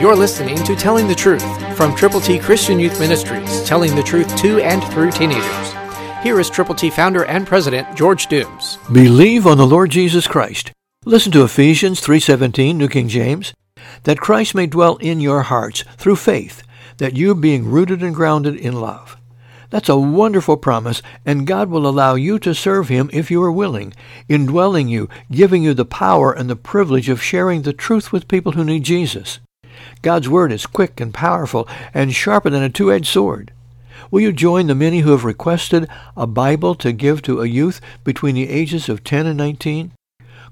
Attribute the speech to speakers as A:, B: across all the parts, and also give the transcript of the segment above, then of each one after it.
A: You're listening to Telling the Truth from Triple T Christian Youth Ministries, telling the truth to and through teenagers. Here is Triple T founder and president George Dooms.
B: Believe on the Lord Jesus Christ. Listen to Ephesians 3:17, New King James, that Christ may dwell in your hearts through faith, that you being rooted and grounded in love. That's a wonderful promise, and God will allow you to serve Him if you are willing, indwelling you, giving you the power and the privilege of sharing the truth with people who need Jesus. God's Word is quick and powerful and sharper than a two-edged sword. Will you join the many who have requested a Bible to give to a youth between the ages of 10 and 19?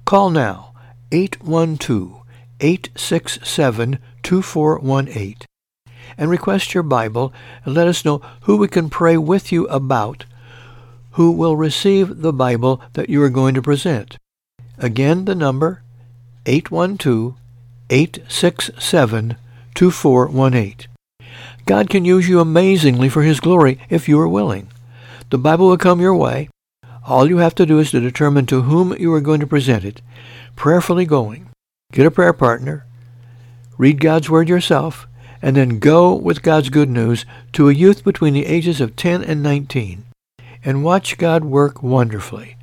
B: Call now, 812-867-2418 and request your Bible and let us know who we can pray with you about who will receive the Bible that you are going to present. Again, the number 812-867-2418. God can use you amazingly for His glory if you are willing. The Bible will come your way. All you have to do is to determine to whom you are going to present it, prayerfully going. Get a prayer partner. Read God's Word yourself and then go with God's good news to a youth between the ages of 10 and 19 and watch God work wonderfully.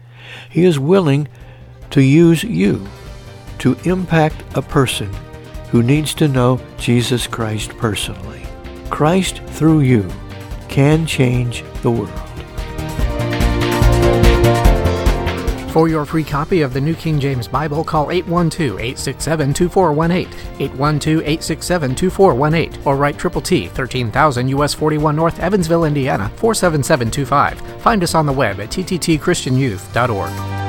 B: He is willing to use you to impact a person who needs to know Jesus Christ personally. Christ through you can change the world.
A: For your free copy of the New King James Bible, call 812-867-2418, 812-867-2418, or write Triple T, 13,000 US 41 North, Evansville, Indiana, 47725. Find us on the web at tttchristianyouth.org.